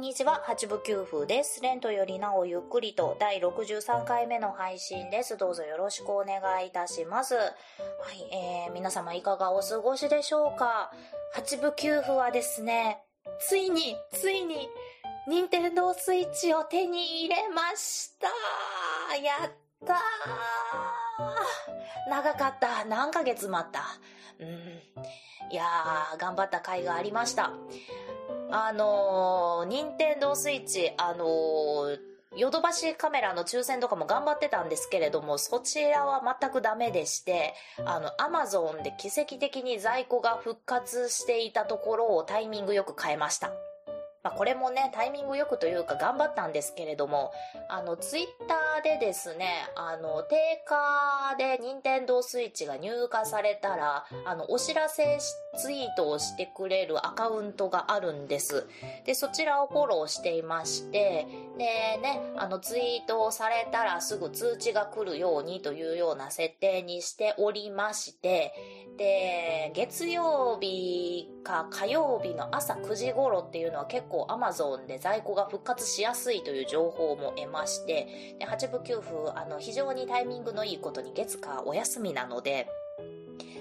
んにちは、八部九風です。レントよりなおゆっくりと第63回目の配信です。どうぞよろしくお願いいたします。はい、えー、皆様いかがお過ごしでしょうか？八部九風はですね、ついに、ついに、任天堂スイッチを手に入れましたやったー長かった。何ヶ月待った？うん。いやー、頑張った甲斐がありました。あのー、任天堂スイッチ、あのー、ヨドバシカメラの抽選とかも頑張ってたんですけれども、そちらは全くダメでして、あの、アマゾンで奇跡的に在庫が復活していたところをタイミングよく変えました。まあ、これもね、タイミングよくというか頑張ったんですけれども、あの、ツイッターでですね、あの、定価で任天堂スイッチが入荷されたら、あの、お知らせツイートをしてくれるアカウントがあるんです。で、そちらをフォローしていまして、でね、あの、ツイートをされたらすぐ通知が来るようにというような設定にしておりまして、で、月曜日か火曜日の朝9時頃っていうのは結構 Amazon で在庫が復活しやすいという情報も得まして、で8部9分、あの、非常にタイミングのいいことに月火お休みなので、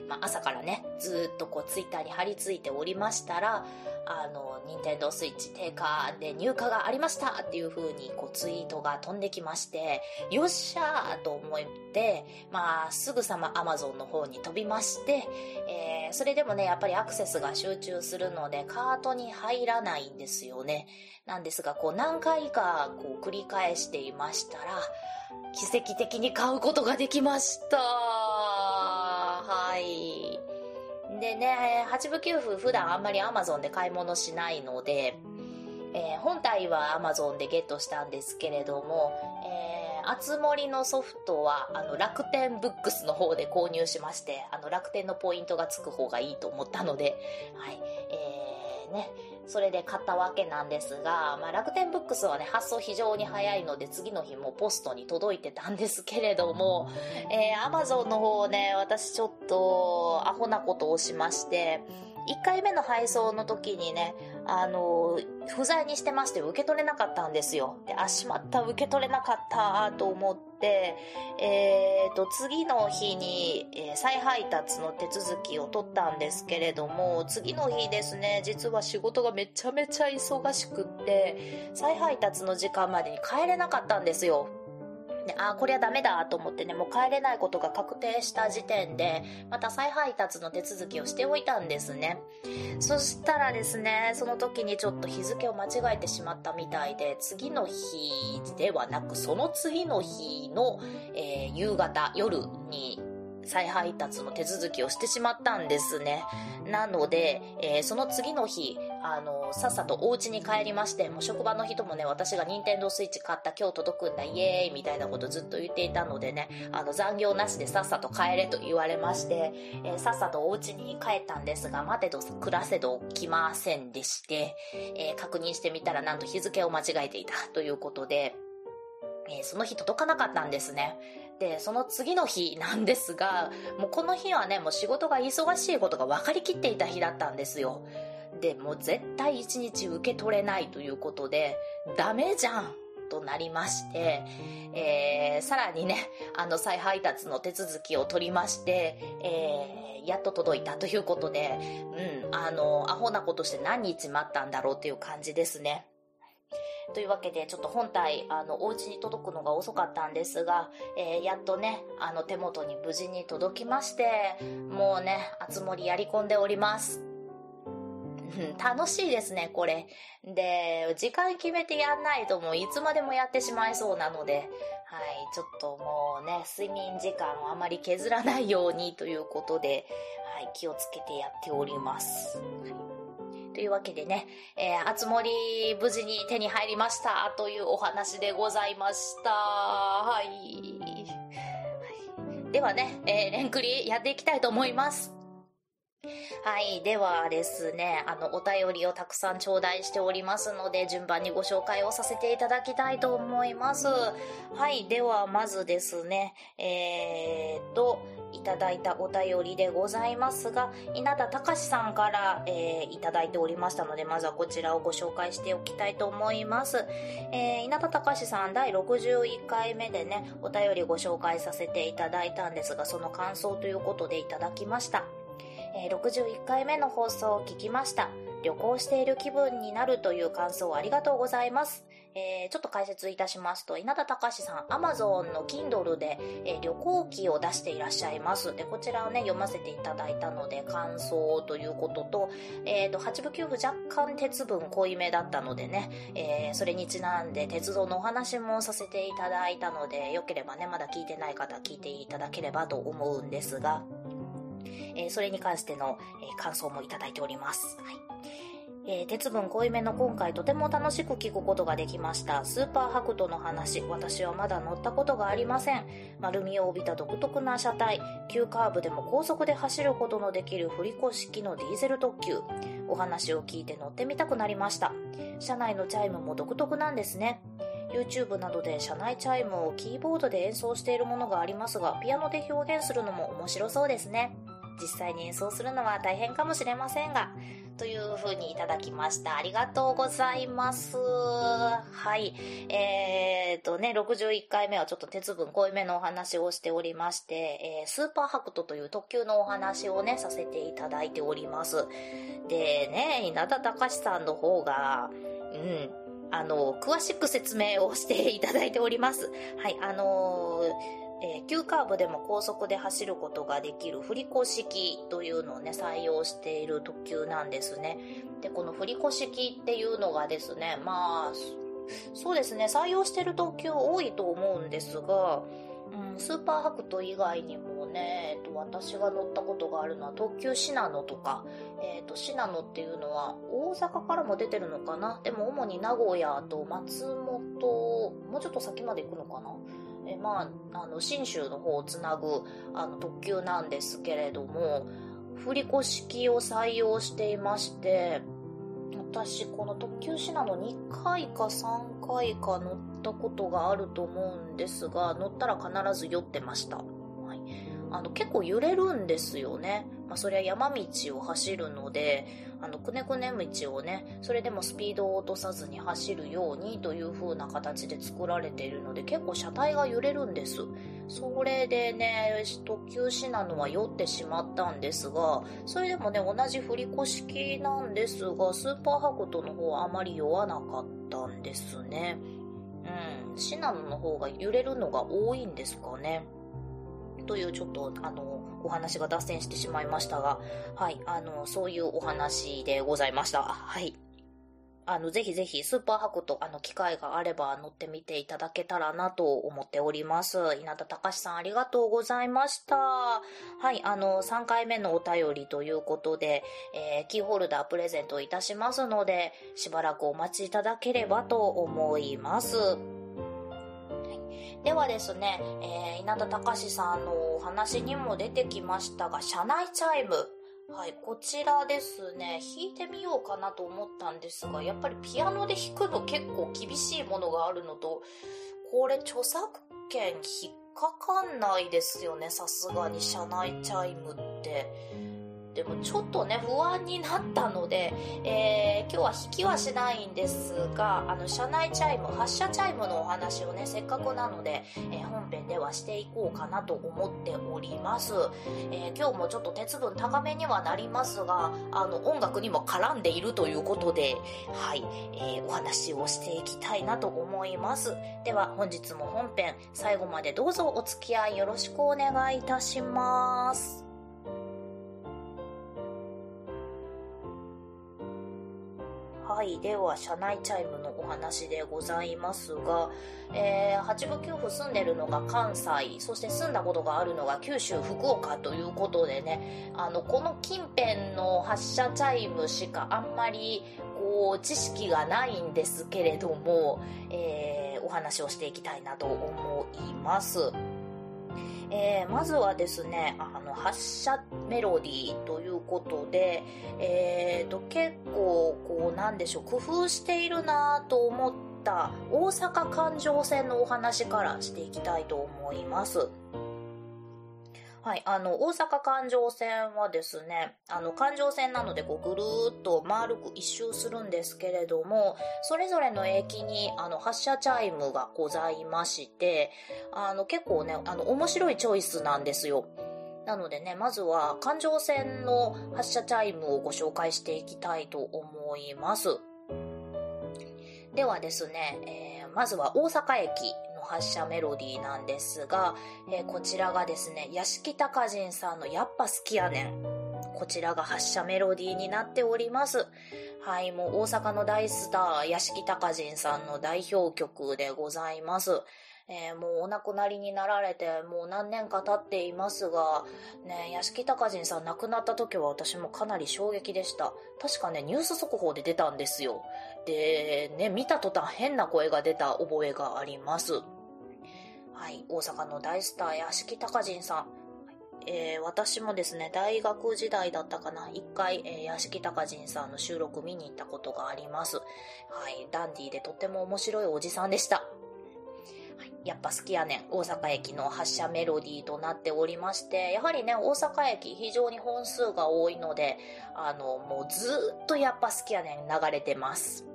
まあ、朝からね、ずっとこうツイッターに貼り付いておりましたら、あの、任天堂スイッチ定価で入荷がありましたっていう風にこうツイートが飛んできまして、よっしゃーと思って、まあ、すぐさま Amazon の方に飛びまして、えー、それでもね、やっぱりアクセスが集中するので、カートに入らないんですよね。なんですが、こう何回かこう繰り返していましたら、奇跡的に買うことができました。でね、8部9分普段あんまり Amazon で買い物しないので、えー、本体は Amazon でゲットしたんですけれども、えー、あつ森のソフトはあの楽天ブックスの方で購入しまして、あの楽天のポイントがつく方がいいと思ったので、はい、えー、ね、それで買ったわけなんですが、まあ、楽天ブックスはね、発送非常に早いので、次の日もポストに届いてたんですけれども、えー、アマゾンの方ね、私ちょっと、アホなことをしまして、1回目の配送の時にね、あの、不在にしてまして受け取れなかったんですよ。で、あ、しまった、受け取れなかったと思って、えーと、次の日に、えー、再配達の手続きを取ったんですけれども、次の日ですね、実は仕事がめちゃめちゃ忙しくって、再配達の時間までに帰れなかったんですよ。で、あ、これはダメだと思ってね、もう帰れないことが確定した時点で、また再配達の手続きをしておいたんですね。そしたらですね、その時にちょっと日付を間違えてしまったみたいで、次の日ではなく、その次の日の、えー、夕方、夜に再配達の手続きをしてしまったんですね。なので、えー、その次の日、あの、さっさとお家に帰りまして、もう職場の人もね、私が任天堂スイッチ買った今日届くんだ、イエーイみたいなことずっと言っていたのでね、あの、残業なしでさっさと帰れと言われまして、えー、さっさとお家に帰ったんですが、待てど暮らせど来ませんでして、えー、確認してみたらなんと日付を間違えていたということで、えー、その日届かなかったんですね。で、その次の日なんですが、もうこの日はね、もう仕事が忙しいことが分かりきっていた日だったんですよ。で、もう絶対一日受け取れないということで、ダメじゃんとなりまして、えー、さらにね、あの再配達の手続きを取りまして、えー、やっと届いたということで、うん、あの、アホなことして何日待ったんだろうっていう感じですね。というわけで、ちょっと本体、あの、お家に届くのが遅かったんですが、えー、やっとね、あの、手元に無事に届きまして、もうね、あつ森やり込んでおります。楽しいですね、これ。で、時間決めてやんないともういつまでもやってしまいそうなので、はい、ちょっともうね、睡眠時間をあまり削らないようにということで、はい、気をつけてやっております。とというわけでね、えー、あつ森無事に手に入りましたというお話でございました。はい。ではね、えー、レンクリやっていきたいと思います。はい。ではですね、あの、お便りをたくさん頂戴しておりますので、順番にご紹介をさせていただきたいと思います。はい。では、まずですね、えーと、いただいたお便りでございますが、稲田隆さんから、えー、いただいておりましたので、まずはこちらをご紹介しておきたいと思います。えー、稲田隆さん第61回目でね、お便りご紹介させていただいたんですが、その感想ということでいただきました。え、61回目の放送を聞きました。旅行している気分になるという感想をありがとうございます。えー、ちょっと解説いたしますと、稲田隆さん、アマゾンの Kindle で、えー、旅行記を出していらっしゃいます。で、こちらをね、読ませていただいたので、感想ということと、えっ、ー、と、8部9部若干鉄分濃いめだったのでね、え、それにちなんで鉄道のお話もさせていただいたので、よければね、まだ聞いてない方聞いていただければと思うんですが、えー、それに関しての、え、感想もいただいております。はい。えー、鉄分濃いめの今回とても楽しく聞くことができました。スーパーハクトの話、私はまだ乗ったことがありません。丸みを帯びた独特な車体、急カーブでも高速で走ることのできる振り子式のディーゼル特急。お話を聞いて乗ってみたくなりました。車内のチャイムも独特なんですね。YouTube などで車内チャイムをキーボードで演奏しているものがありますが、ピアノで表現するのも面白そうですね。実際に演奏するのは大変かもしれませんが、という風にいただきました。ありがとうございます。はい。えーとね、61回目はちょっと鉄分濃いめのお話をしておりまして、えー、スーパーハクトという特急のお話をね、させていただいております。でね、稲田隆さんの方が、うん、あの、詳しく説明をしていただいております。はい、あのーえー、急カーブでも高速で走ることができる振り子式というのをね、採用している特急なんですね。で、この振り子式っていうのがですね、まあ、そうですね、採用している特急多いと思うんですが、うん、スーパーハクト以外にもね、えっと、私が乗ったことがあるのは特急シナノとか、えっと、シナノっていうのは大阪からも出てるのかな？でも主に名古屋と松本、もうちょっと先まで行くのかな？えまあ、あの、信州の方をつなぐ、あの、特急なんですけれども、振り子式を採用していまして、私、この特急シナの2回か3回か乗ったことがあると思うんですが、乗ったら必ず酔ってました。あの、結構揺れるんですよね。まあ、そりゃ山道を走るので、あの、くねくね道をね、それでもスピードを落とさずに走るようにという風な形で作られているので、結構車体が揺れるんです。それでね、特急シナノは酔ってしまったんですが、それでもね、同じ振り子式なんですが、スーパーハコトの方はあまり酔わなかったんですね。うん、シナノの方が揺れるのが多いんですかね。というちょっと、あの、お話が脱線してしまいましたが、はい、あの、そういうお話でございました。はい。あの、ぜひぜひ、スーパーハクと、あの、機会があれば乗ってみていただけたらなと思っております。稲田隆さん、ありがとうございました。はい、あの、3回目のお便りということで、えー、キーホルダープレゼントいたしますので、しばらくお待ちいただければと思います。ではですね、えー、稲田隆さんのお話にも出てきましたが、車内チャイム。はい、こちらですね、弾いてみようかなと思ったんですが、やっぱりピアノで弾くの結構厳しいものがあるのと、これ著作権引っかかんないですよね、さすがに車内チャイムって。でもちょっとね、不安になったので、えー、今日は弾きはしないんですが、あの、車内チャイム、発車チャイムのお話をね、せっかくなので、えー、本編ではしていこうかなと思っております。えー、今日もちょっと鉄分高めにはなりますが、あの、音楽にも絡んでいるということで、はい、えお話をしていきたいなと思います。では、本日も本編、最後までどうぞお付き合いよろしくお願いいたします。はい、では、車内チャイムのお話でございますが、えー、八部九府住んでるのが関西、そして住んだことがあるのが九州、福岡ということでね、あの、この近辺の発車チャイムしかあんまり、こう、知識がないんですけれども、えー、お話をしていきたいなと思います。えー、まずはですね、あの、発射メロディーということで、えーと、結構、こう、なんでしょう、工夫しているなと思った大阪環状線のお話からしていきたいと思います。はい、あの、大阪環状線はですね、あの、環状線なので、こう、ぐるーっと丸く一周するんですけれども、それぞれの駅に、あの、発車チャイムがございまして、あの、結構ね、あの、面白いチョイスなんですよ。なのでね、まずは環状線の発車チャイムをご紹介していきたいと思います。ではですね、えー、まずは大阪駅発車メロディーなんですが、えー、こちらがですね、屋敷隆人さんのやっぱ好きやねん。こちらが発車メロディーになっております。はい、もう大阪の大スター、屋敷隆人さんの代表曲でございます。えー、もうお亡くなりになられてもう何年か経っていますが、ね、屋敷隆人さん亡くなった時は私もかなり衝撃でした。確かね、ニュース速報で出たんですよ。で、ね、見た途端変な声が出た覚えがあります。はい、大阪の大スター屋敷隆人さん。えー、私もですね、大学時代だったかな、一回、えー、屋敷隆人さんの収録見に行ったことがあります。はい、ダンディーでとっても面白いおじさんでした。やっぱ好きやねん。大阪駅の発車メロディーとなっておりまして、やはりね、大阪駅非常に本数が多いので、あの、もうずっとやっぱ好きやねん流れてます。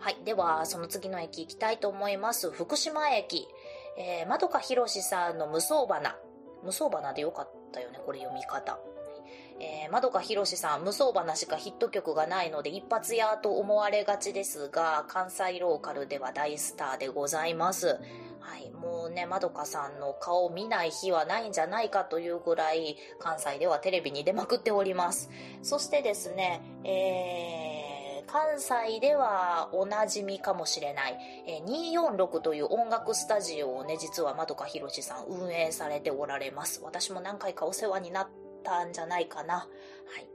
はい。では、その次の駅行きたいと思います。福島駅。えー、まどかひろしさんの無双花。無双花でよかったよね、これ読み方。えー、まどかひろしさん、無双花しかヒット曲がないので一発屋と思われがちですが、関西ローカルでは大スターでございます。はい、もうね、まどかさんの顔を見ない日はないんじゃないかというぐらい、関西ではテレビに出まくっております。そしてですね、えー、関西ではおなじみかもしれない、え、246という音楽スタジオをね、実はまどかひろしさん運営されておられます。私も何回かお世話になったんじゃないかな。はい。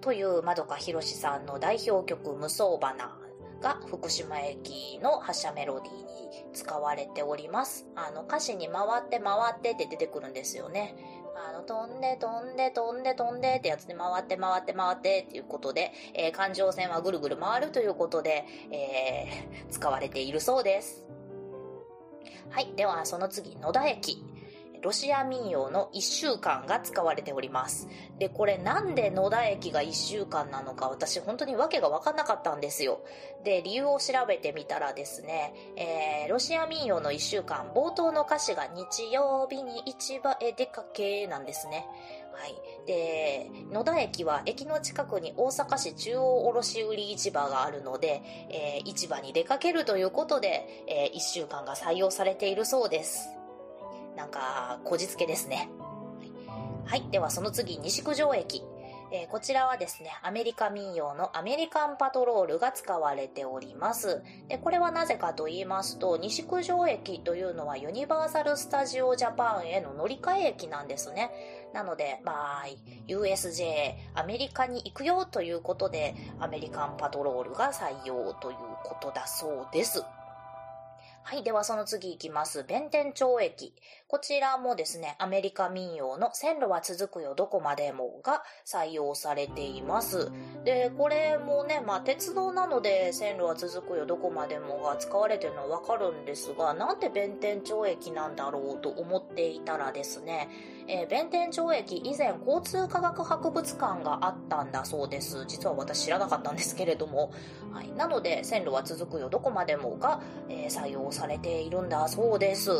というまどかひろしさんの代表曲無双花が福島駅の発車メロディーに使われております。あの歌詞に回って回ってって出てくるんですよね。あの、飛んで飛んで飛んで飛んでってやつで回って回って回ってっていうことで、えー、環状線はぐるぐる回るということで、えー、使われているそうです。はい。では、その次、野田駅。ロシア民謡の1週間が使われております。で、これなんで野田駅が1週間なのか私本当に訳が分かんなかったんですよ。で、理由を調べてみたらですね、えー、ロシア民謡の1週間、冒頭の歌詞が日曜日に市場へ出かけなんですね。はい。で、野田駅は駅の近くに大阪市中央卸売市場があるので、えー、市場に出かけるということで、えー、1週間が採用されているそうです。なんか、こじつけですね。はい。では、その次、西九条駅。えー、こちらはですね、アメリカ民謡のアメリカンパトロールが使われております。で、これはなぜかと言いますと、西九条駅というのはユニバーサル・スタジオ・ジャパンへの乗り換え駅なんですね。なので、まあ、USJ、アメリカに行くよということで、アメリカンパトロールが採用ということだそうです。はい。ではその次行きます。弁天町駅。こちらもですね、アメリカ民謡の線路は続くよどこまでもが採用されています。で、これもね、まあ鉄道なので線路は続くよどこまでもが使われてるのはわかるんですが、なんで弁天町駅なんだろうと思っていたらですね、えー、弁天町駅以前交通科学博物館があったんだそうです。実は私知らなかったんですけれども。はい。なので、線路は続くよどこまでもが、えー、採用されているんだそうです。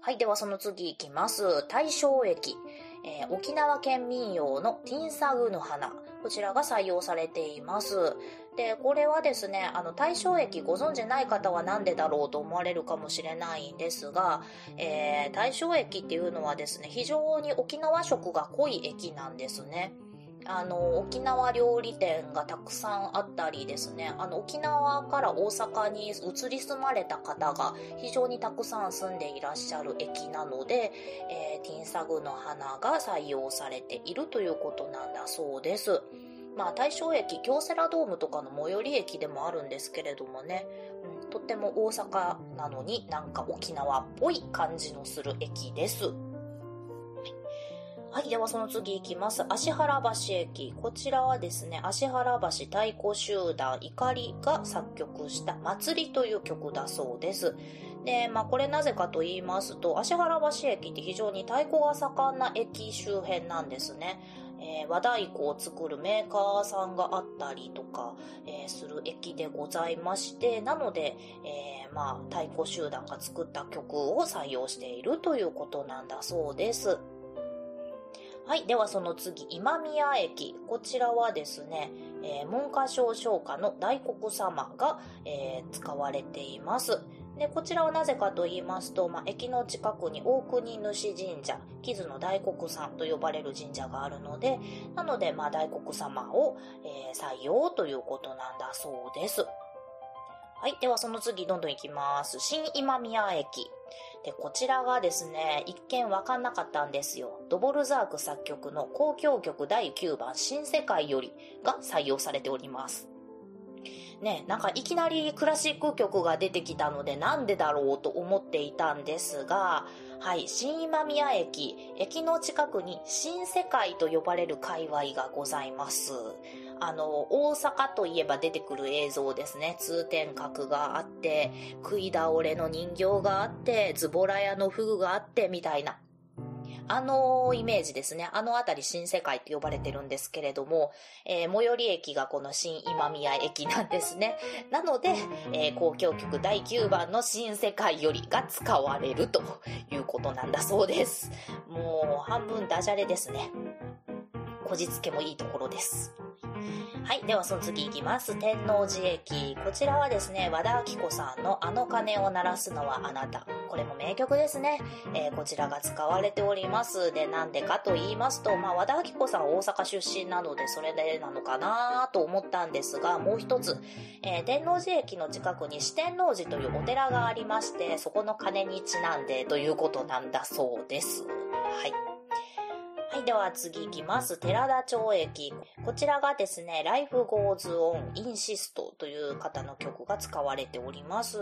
はい。ではその次いきます。大正駅。えー、沖縄県民謡のティンサグの花。こちらが採用されています。で、これはですね、あの、対象駅ご存じない方は何でだろうと思われるかもしれないんですが、えー、大正駅っていうのはですね、非常に沖縄色が濃い駅なんですね。あの、沖縄料理店がたくさんあったりですね、あの、沖縄から大阪に移り住まれた方が非常にたくさん住んでいらっしゃる駅なので、えー、ティンサグの花が採用されているということなんだそうです。まあ、大正駅、京セラドームとかの最寄り駅でもあるんですけれどもね、うん、とっても大阪なのになんか沖縄っぽい感じのする駅です。はい、ではその次行きます。芦原橋駅。こちらはですね、芦原橋太鼓集団怒りが作曲した祭りという曲だそうです。で、まあこれなぜかと言いますと、芦原橋駅って非常に太鼓が盛んな駅周辺なんですね。えー、和太鼓を作るメーカーさんがあったりとか、えー、する駅でございまして、なので、えー、まあ太鼓集団が作った曲を採用しているということなんだそうです。はい。ではその次、今宮駅。こちらはですね、えー、文科省唱歌の大黒様が、えー、使われています。で、こちらはなぜかと言いますと、まあ、駅の近くに大国主神社、木津の大黒さんと呼ばれる神社があるので、なので、まあ、大黒様を、えー、採用ということなんだそうです。はい。ではその次、どんどん行きます。新今宮駅。で、こちらがですね、一見わかんなかったんですよ。ドボルザーク作曲の交響曲第9番新世界よりが採用されております。ね、なんかいきなりクラシック曲が出てきたのでなんでだろうと思っていたんですが、はい、新今宮駅、駅の近くに新世界と呼ばれる界隈がございます。あの、大阪といえば出てくる映像ですね。通天閣があって、食い倒れの人形があって、ズボラ屋のフグがあって、みたいな。あのイメージですね。あの辺り新世界って呼ばれてるんですけれども、えー、最寄り駅がこの新今宮駅なんですね。なので、えー、交響曲第9番の新世界よりが使われるということなんだそうです。もう半分ダジャレですね。こじつけもいいところです。はい。では、その次いきます。天王寺駅。こちらはですね、和田明子さんのあの鐘を鳴らすのはあなた。これも名曲ですね。えー、こちらが使われております。で、なんでかと言いますと、まあ、和田明子さん大阪出身なので、それでなのかなと思ったんですが、もう一つ、えー、天王寺駅の近くに四天王寺というお寺がありまして、そこの鐘にちなんでということなんだそうです。はい。はい、では次行きます。寺田町駅。こちらがですね、Life Goes On Insist という方の曲が使われております。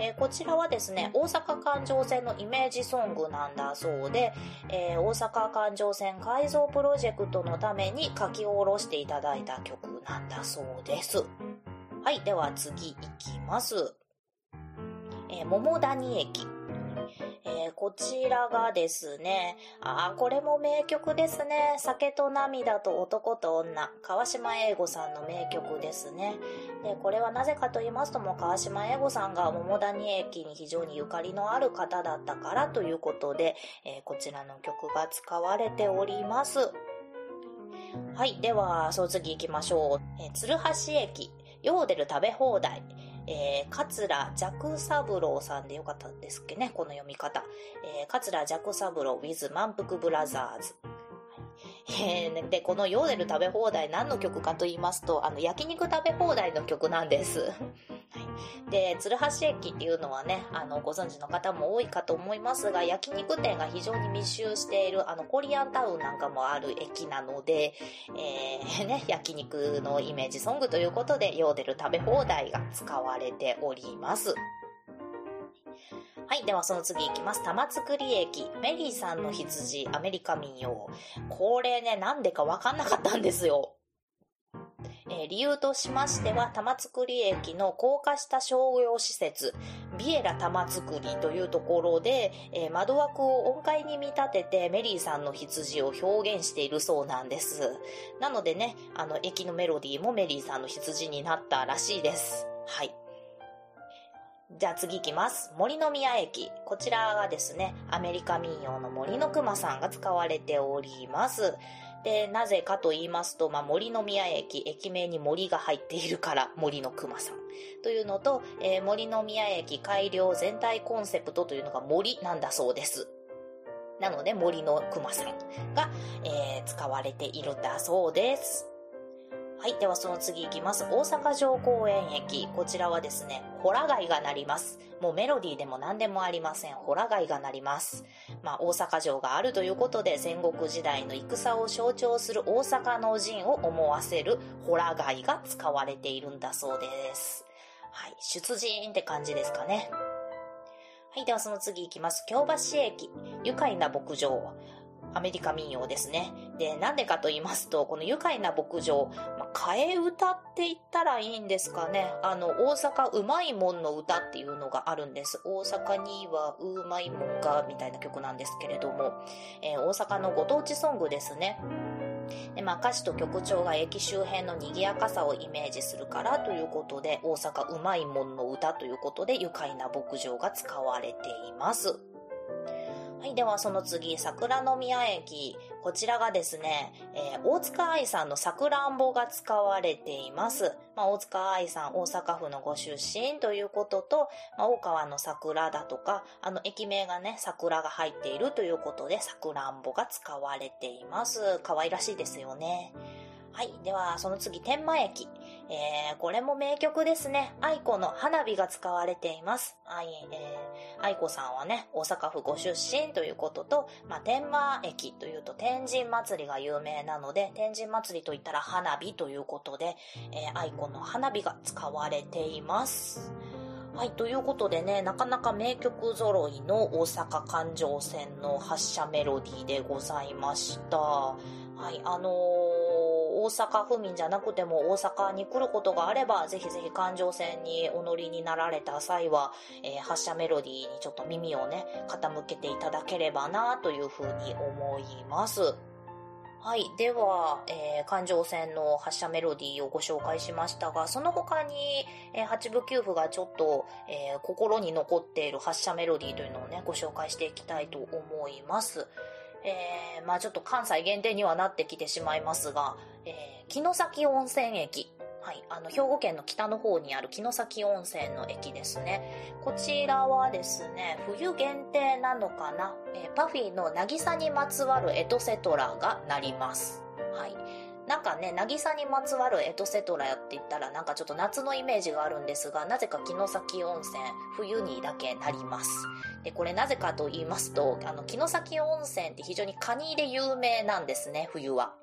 えー、こちらはですね、大阪環状線のイメージソングなんだそうで、えー、大阪環状線改造プロジェクトのために書き下ろしていただいた曲なんだそうです。はい、では次行きます。えー、桃谷駅。えー、こちらがですね、あこれも名曲ですね。酒と涙と男と女。川島英吾さんの名曲ですね。で、これはなぜかと言いますとも、川島英吾さんが桃谷駅に非常にゆかりのある方だったからということで、えー、こちらの曲が使われております。はい。では、その次行きましょう。えー、鶴橋駅、ヨーデル食べ放題。えー、桂寂三郎さんでよかったですっけね、この読み方。えー、桂寂三郎 with 満腹ブラザーズ。えー、で、このヨーデル食べ放題何の曲かと言いますと、あの、焼肉食べ放題の曲なんです。で、鶴橋駅っていうのはね、あの、ご存知の方も多いかと思いますが、焼肉店が非常に密集している、あの、コリアンタウンなんかもある駅なので、えー、ね、焼肉のイメージソングということで、ヨーデル食べ放題が使われております。はい。では、その次いきます。玉造駅。メリーさんの羊、アメリカ民謡。これね、なんでかわかんなかったんですよ。えー、理由としましては、玉造駅の高架下商業施設、ビエラ玉造というところで、えー、窓枠を音階に見立ててメリーさんの羊を表現しているそうなんです。なのでね、あの、駅のメロディーもメリーさんの羊になったらしいです。はい。じゃあ次行きます。森の宮駅。こちらがですね、アメリカ民謡の森の熊さんが使われております。で、なぜかと言いますと、まあ、森の宮駅、駅名に森が入っているから森の熊さん。というのと、えー、森の宮駅改良全体コンセプトというのが森なんだそうです。なので森の熊さんが、えー、使われているんだそうです。はい。ではその次いきます。大阪城公園駅。こちらはですね、ホラ貝が鳴ります。もうメロディーでも何でもありません。ホラ貝が鳴ります。まあ、大阪城があるということで、戦国時代の戦を象徴する大阪の陣を思わせるホラ貝が使われているんだそうです。はい。出陣って感じですかね。はい。ではその次いきます。京橋駅。愉快な牧場。アメリカ民謡ですね。で、なんでかと言いますと、この愉快な牧場、まあ、替え歌って言ったらいいんですかね。あの、大阪うまいもんの歌っていうのがあるんです。大阪にはうまいもんが、みたいな曲なんですけれども、えー大阪のご当地ソングですね。で、まあ、歌詞と曲調が駅周辺の賑やかさをイメージするからということで、大阪うまいもんの歌ということで、愉快な牧場が使われています。はい、ではその次、桜宮駅。こちらがですね、えー大塚愛さんのさくらんぼが使われています。まあ、大塚愛さん、大阪府のご出身ということと、まあ、大川の桜だとか、あの、駅名がね、桜が入っているということで、さくらんぼが使われています。可愛らしいですよね。はい。では、その次、天満駅。えー、これも名曲ですね。愛子の花火が使われています。愛、えー、愛子さんはね、大阪府ご出身ということと、まあ、天満駅というと天神祭りが有名なので、天神祭りといったら花火ということで、えー、愛子の花火が使われています。はい、ということでね、なかなか名曲揃いの大阪環状線の発車メロディーでございました。はい、あのー大阪府民じゃなくても大阪に来ることがあれば、ぜひぜひ環状線にお乗りになられた際は、えー発車メロディーにちょっと耳をね、傾けていただければなというふうに思います。はい。では、えー、環状線の発車メロディーをご紹介しましたが、その他に、えー、八部九符がちょっと、えー心に残っている発車メロディーというのをね、ご紹介していきたいと思います。えー、まあちょっと関西限定にはなってきてしまいますが、えー、城崎温泉駅。はい。あの、兵庫県の北の方にある城崎温泉の駅ですね。こちらはですね、冬限定なのかな、えーパフィーの渚にまつわるエトセトラがなります。はい。なんかね、渚にまつわるエトセトラって言ったらなんかちょっと夏のイメージがあるんですが、なぜか城崎温泉、冬にだけなります。で、これなぜかと言いますと、あの、城崎温泉って非常にカニで有名なんですね、冬は。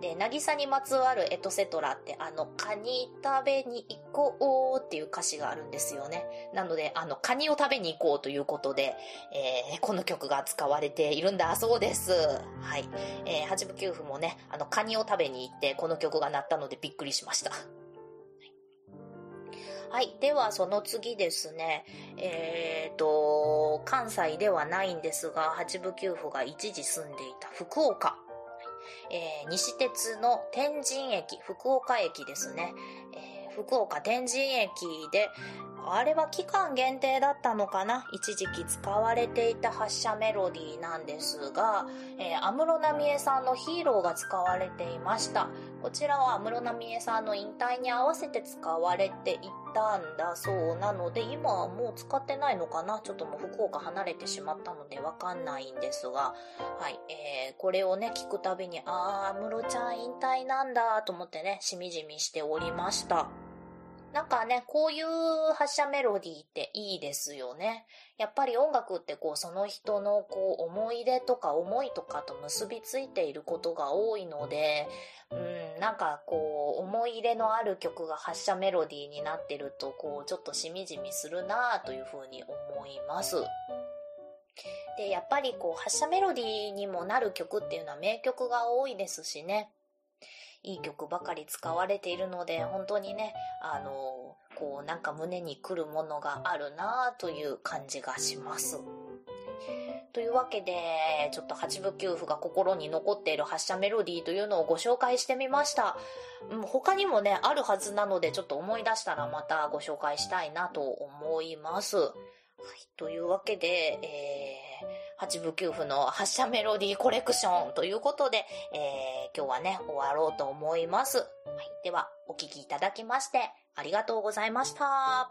で、渚にまつわるエトセトラって、あの、カニ食べに行こうっていう歌詞があるんですよね。なので、あの、カニを食べに行こうということで、えーこの曲が使われているんだそうです。はい。えー、八部九符もね、あの、カニを食べに行って、この曲が鳴ったのでびっくりしました。はい。では、その次ですね。えーと、関西ではないんですが、八部九符が一時住んでいた福岡。えー西鉄の天神駅、福岡駅ですね。えー福岡天神駅で、あれは期間限定だったのかな？一時期使われていた発車メロディーなんですが、えー安室奈美恵さんのヒーローが使われていました。こちらは安室奈美恵さんの引退に合わせて使われていたんだそうなので、今はもう使ってないのかな？ちょっともう福岡離れてしまったのでわかんないんですが、はい、えー、これをね、聞くたびに、あー、安室ちゃん引退なんだと思ってね、しみじみしておりました。なんかね、こういう発車メロディーっていいですよね。やっぱり音楽ってこう、その人のこう、思い出とか思いとかと結びついていることが多いので、うん、なんかこう、思い入れのある曲が発車メロディーになってると、こう、ちょっとしみじみするなぁというふうに思います。で、やっぱりこう、発車メロディーにもなる曲っていうのは名曲が多いですしね。いい曲ばかり使われているので、本当にね、あの、こう、なんか胸に来るものがあるなぁという感じがします。というわけで、ちょっと八部九符が心に残っている発車メロディーというのをご紹介してみました。うん他にもね、あるはずなので、ちょっと思い出したらまたご紹介したいなと思います。というわけで、えー、八部九符の発車メロディーコレクションということで、えー、今日はね、終わろうと思います。はい、では、お聴きいただきまして、ありがとうございました。